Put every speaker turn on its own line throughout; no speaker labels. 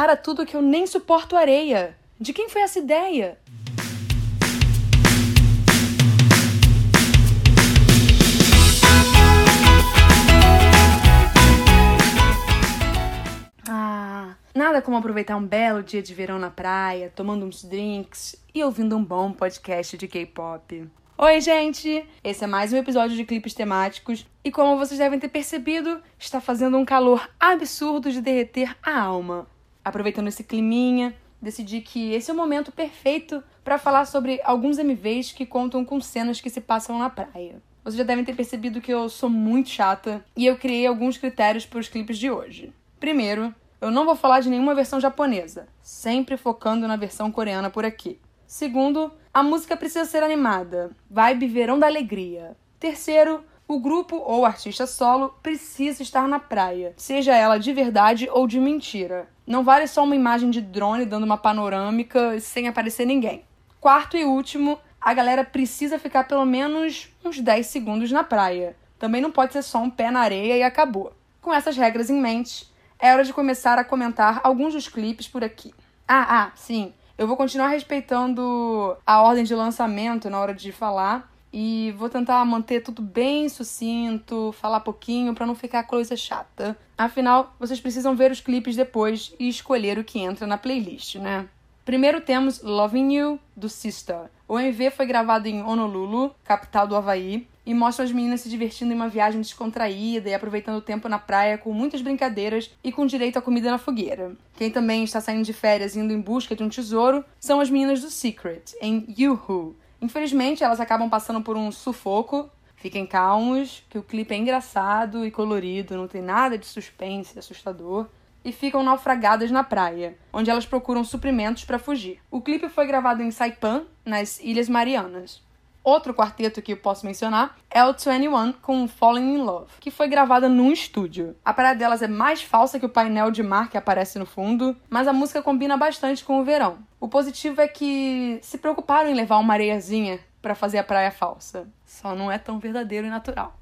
Para tudo que eu nem suporto areia. De quem foi essa ideia? Ah, nada como aproveitar um belo dia de verão na praia, tomando uns drinks e ouvindo um bom podcast de K-pop. Oi, gente! Esse é mais um episódio de clipes temáticos e, como vocês devem ter percebido, está fazendo um calor absurdo de derreter a alma. Aproveitando esse climinha, decidi que esse é o momento perfeito para falar sobre alguns MVs que contam com cenas que se passam na praia. Vocês já devem ter percebido que eu sou muito chata e eu criei alguns critérios para os clipes de hoje. Primeiro, eu não vou falar de nenhuma versão japonesa, sempre focando na versão coreana por aqui. Segundo, a música precisa ser animada, vibe verão da alegria. Terceiro, o grupo ou artista solo precisa estar na praia, seja ela de verdade ou de mentira. Não vale só uma imagem de drone dando uma panorâmica sem aparecer ninguém. Quarto e último, a galera precisa ficar pelo menos uns 10 segundos na praia. Também não pode ser só um pé na areia e acabou. Com essas regras em mente, é hora de começar a comentar alguns dos clipes por aqui. Ah, ah, sim. Eu vou continuar respeitando a ordem de lançamento na hora de falar e vou tentar manter tudo bem sucinto, falar pouquinho para não ficar coisa chata. Afinal, vocês precisam ver os clipes depois e escolher o que entra na playlist, né? Primeiro temos Loving You, do Sister. O MV foi gravado em Honolulu, capital do Havaí, e mostra as meninas se divertindo em uma viagem descontraída e aproveitando o tempo na praia com muitas brincadeiras e com direito à comida na fogueira. Quem também está saindo de férias indo em busca de um tesouro são as meninas do Secret, em Yoo-Hoo. Infelizmente, elas acabam passando por um sufoco. Fiquem calmos, que o clipe é engraçado e colorido, não tem nada de suspense assustador e ficam naufragadas na praia, onde elas procuram suprimentos para fugir. O clipe foi gravado em Saipan, nas Ilhas Marianas. Outro quarteto que eu posso mencionar é o 21 com Falling in Love, que foi gravada num estúdio. A parada delas é mais falsa que o painel de mar que aparece no fundo, mas a música combina bastante com o verão. O positivo é que se preocuparam em levar uma areiazinha para fazer a praia falsa. Só não é tão verdadeiro e natural.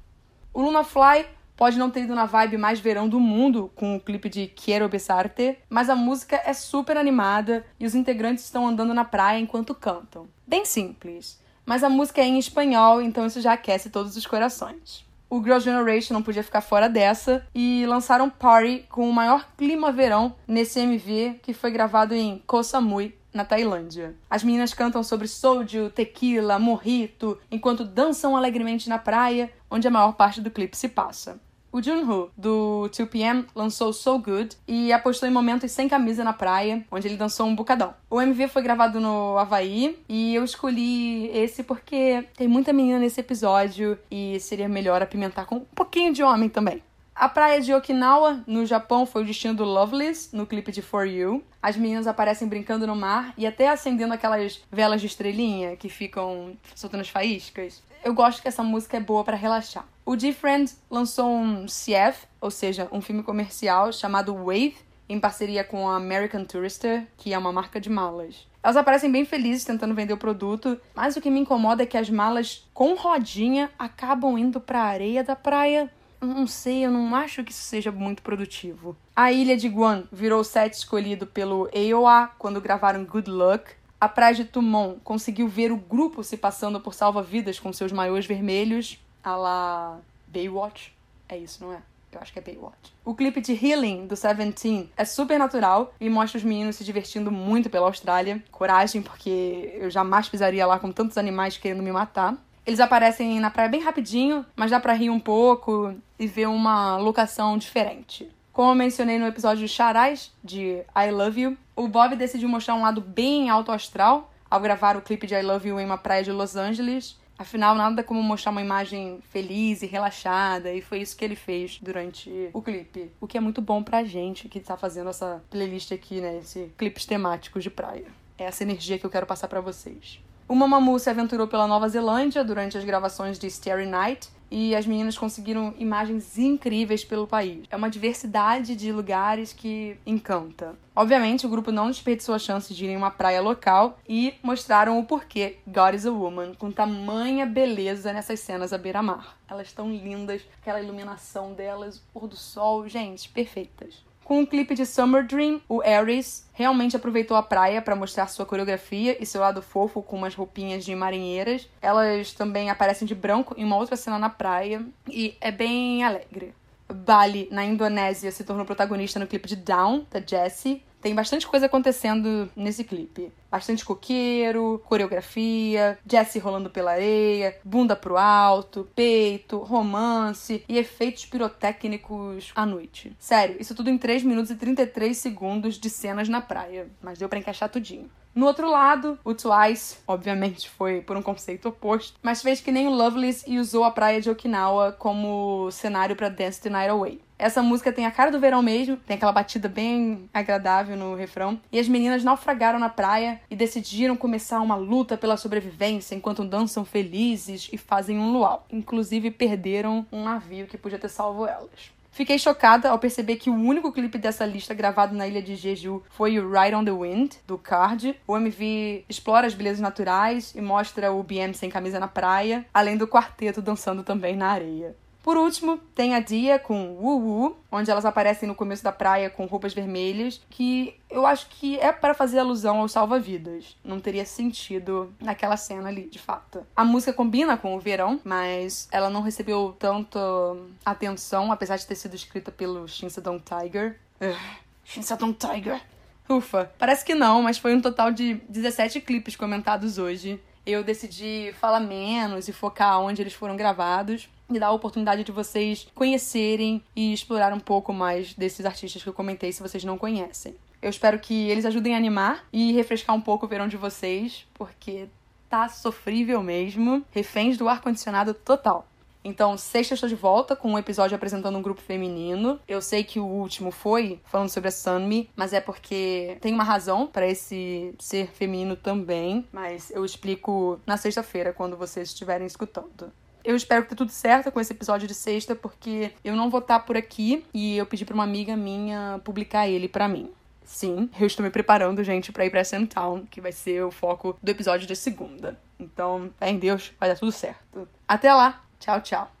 O Luna Fly pode não ter ido na vibe mais verão do mundo com o clipe de Quiero Besarte, mas a música é super animada e os integrantes estão andando na praia enquanto cantam. Bem simples mas a música é em espanhol, então isso já aquece todos os corações. O Girl Generation não podia ficar fora dessa e lançaram Party com o maior clima verão nesse MV que foi gravado em Koh Samui, na Tailândia. As meninas cantam sobre soju, tequila, morrito, enquanto dançam alegremente na praia, onde a maior parte do clipe se passa. O Junho, do 2PM, lançou So Good e apostou em momentos sem camisa na praia, onde ele dançou um bocadão. O MV foi gravado no Havaí e eu escolhi esse porque tem muita menina nesse episódio e seria melhor apimentar com um pouquinho de homem também. A praia de Okinawa, no Japão, foi o destino do Loveless, no clipe de For You. As meninas aparecem brincando no mar e até acendendo aquelas velas de estrelinha que ficam soltando as faíscas. Eu gosto que essa música é boa para relaxar. O Different lançou um CF, ou seja, um filme comercial chamado Wave, em parceria com a American Tourister, que é uma marca de malas. Elas aparecem bem felizes tentando vender o produto, mas o que me incomoda é que as malas com rodinha acabam indo para a areia da praia não sei, eu não acho que isso seja muito produtivo. A ilha de Guam virou o set escolhido pelo AOA quando gravaram Good Luck. A praia de Tumon conseguiu ver o grupo se passando por salva-vidas com seus maiôs vermelhos, a la Baywatch. É isso, não é? Eu acho que é Baywatch. O clipe de Healing, do Seventeen, é super natural e mostra os meninos se divertindo muito pela Austrália. Coragem, porque eu jamais pisaria lá com tantos animais querendo me matar. Eles aparecem na praia bem rapidinho, mas dá pra rir um pouco e ver uma locação diferente. Como eu mencionei no episódio Charais, de I Love You, o Bob decidiu mostrar um lado bem alto astral ao gravar o clipe de I Love You em uma praia de Los Angeles. Afinal, nada como mostrar uma imagem feliz e relaxada, e foi isso que ele fez durante o clipe. O que é muito bom pra gente que tá fazendo essa playlist aqui, né? Esse clipes temáticos de praia. É essa energia que eu quero passar para vocês. O Mamamoo se aventurou pela Nova Zelândia durante as gravações de Starry Night e as meninas conseguiram imagens incríveis pelo país. É uma diversidade de lugares que encanta. Obviamente, o grupo não desperdiçou a chance de ir em uma praia local e mostraram o porquê God is a Woman, com tamanha beleza nessas cenas à beira-mar. Elas estão lindas, aquela iluminação delas, pôr do sol, gente, perfeitas. Com o clipe de Summer Dream, o Aries realmente aproveitou a praia para mostrar sua coreografia e seu lado fofo com umas roupinhas de marinheiras. Elas também aparecem de branco em uma outra cena na praia e é bem alegre. Bali, na Indonésia, se tornou protagonista no clipe de Down, da Jessie. Tem bastante coisa acontecendo nesse clipe. Bastante coqueiro, coreografia, Jessie rolando pela areia, bunda pro alto, peito, romance e efeitos pirotécnicos à noite. Sério, isso tudo em 3 minutos e 33 segundos de cenas na praia. Mas deu para encaixar tudinho. No outro lado, o Twice, obviamente, foi por um conceito oposto, mas fez que nem o Loveless e usou a praia de Okinawa como cenário para Dance the Night Away. Essa música tem a cara do verão mesmo, tem aquela batida bem agradável no refrão. E as meninas naufragaram na praia e decidiram começar uma luta pela sobrevivência enquanto dançam felizes e fazem um luau. Inclusive perderam um navio que podia ter salvo elas. Fiquei chocada ao perceber que o único clipe dessa lista gravado na ilha de Jeju foi o Ride on the Wind, do Card. O MV explora as belezas naturais e mostra o BM sem camisa na praia, além do quarteto dançando também na areia. Por último, tem a Dia com Wu onde elas aparecem no começo da praia com roupas vermelhas, que eu acho que é para fazer alusão aos salva-vidas. Não teria sentido naquela cena ali, de fato. A música combina com o verão, mas ela não recebeu tanta atenção, apesar de ter sido escrita pelo Shin Dong Tiger. Shin Dong Tiger. Ufa, parece que não, mas foi um total de 17 clipes comentados hoje. Eu decidi falar menos e focar onde eles foram gravados e dar a oportunidade de vocês conhecerem e explorar um pouco mais desses artistas que eu comentei se vocês não conhecem. Eu espero que eles ajudem a animar e refrescar um pouco o verão de vocês, porque tá sofrível mesmo, reféns do ar-condicionado total. Então, sexta eu estou de volta com um episódio apresentando um grupo feminino. Eu sei que o último foi falando sobre a Sunmi, mas é porque tem uma razão para esse ser feminino também, mas eu explico na sexta-feira quando vocês estiverem escutando. Eu espero que dê tudo certo com esse episódio de sexta, porque eu não vou estar por aqui e eu pedi para uma amiga minha publicar ele para mim. Sim, eu estou me preparando, gente, para ir pra Town, que vai ser o foco do episódio de segunda. Então, é em Deus, vai dar tudo certo. Até lá. Tchau, tchau.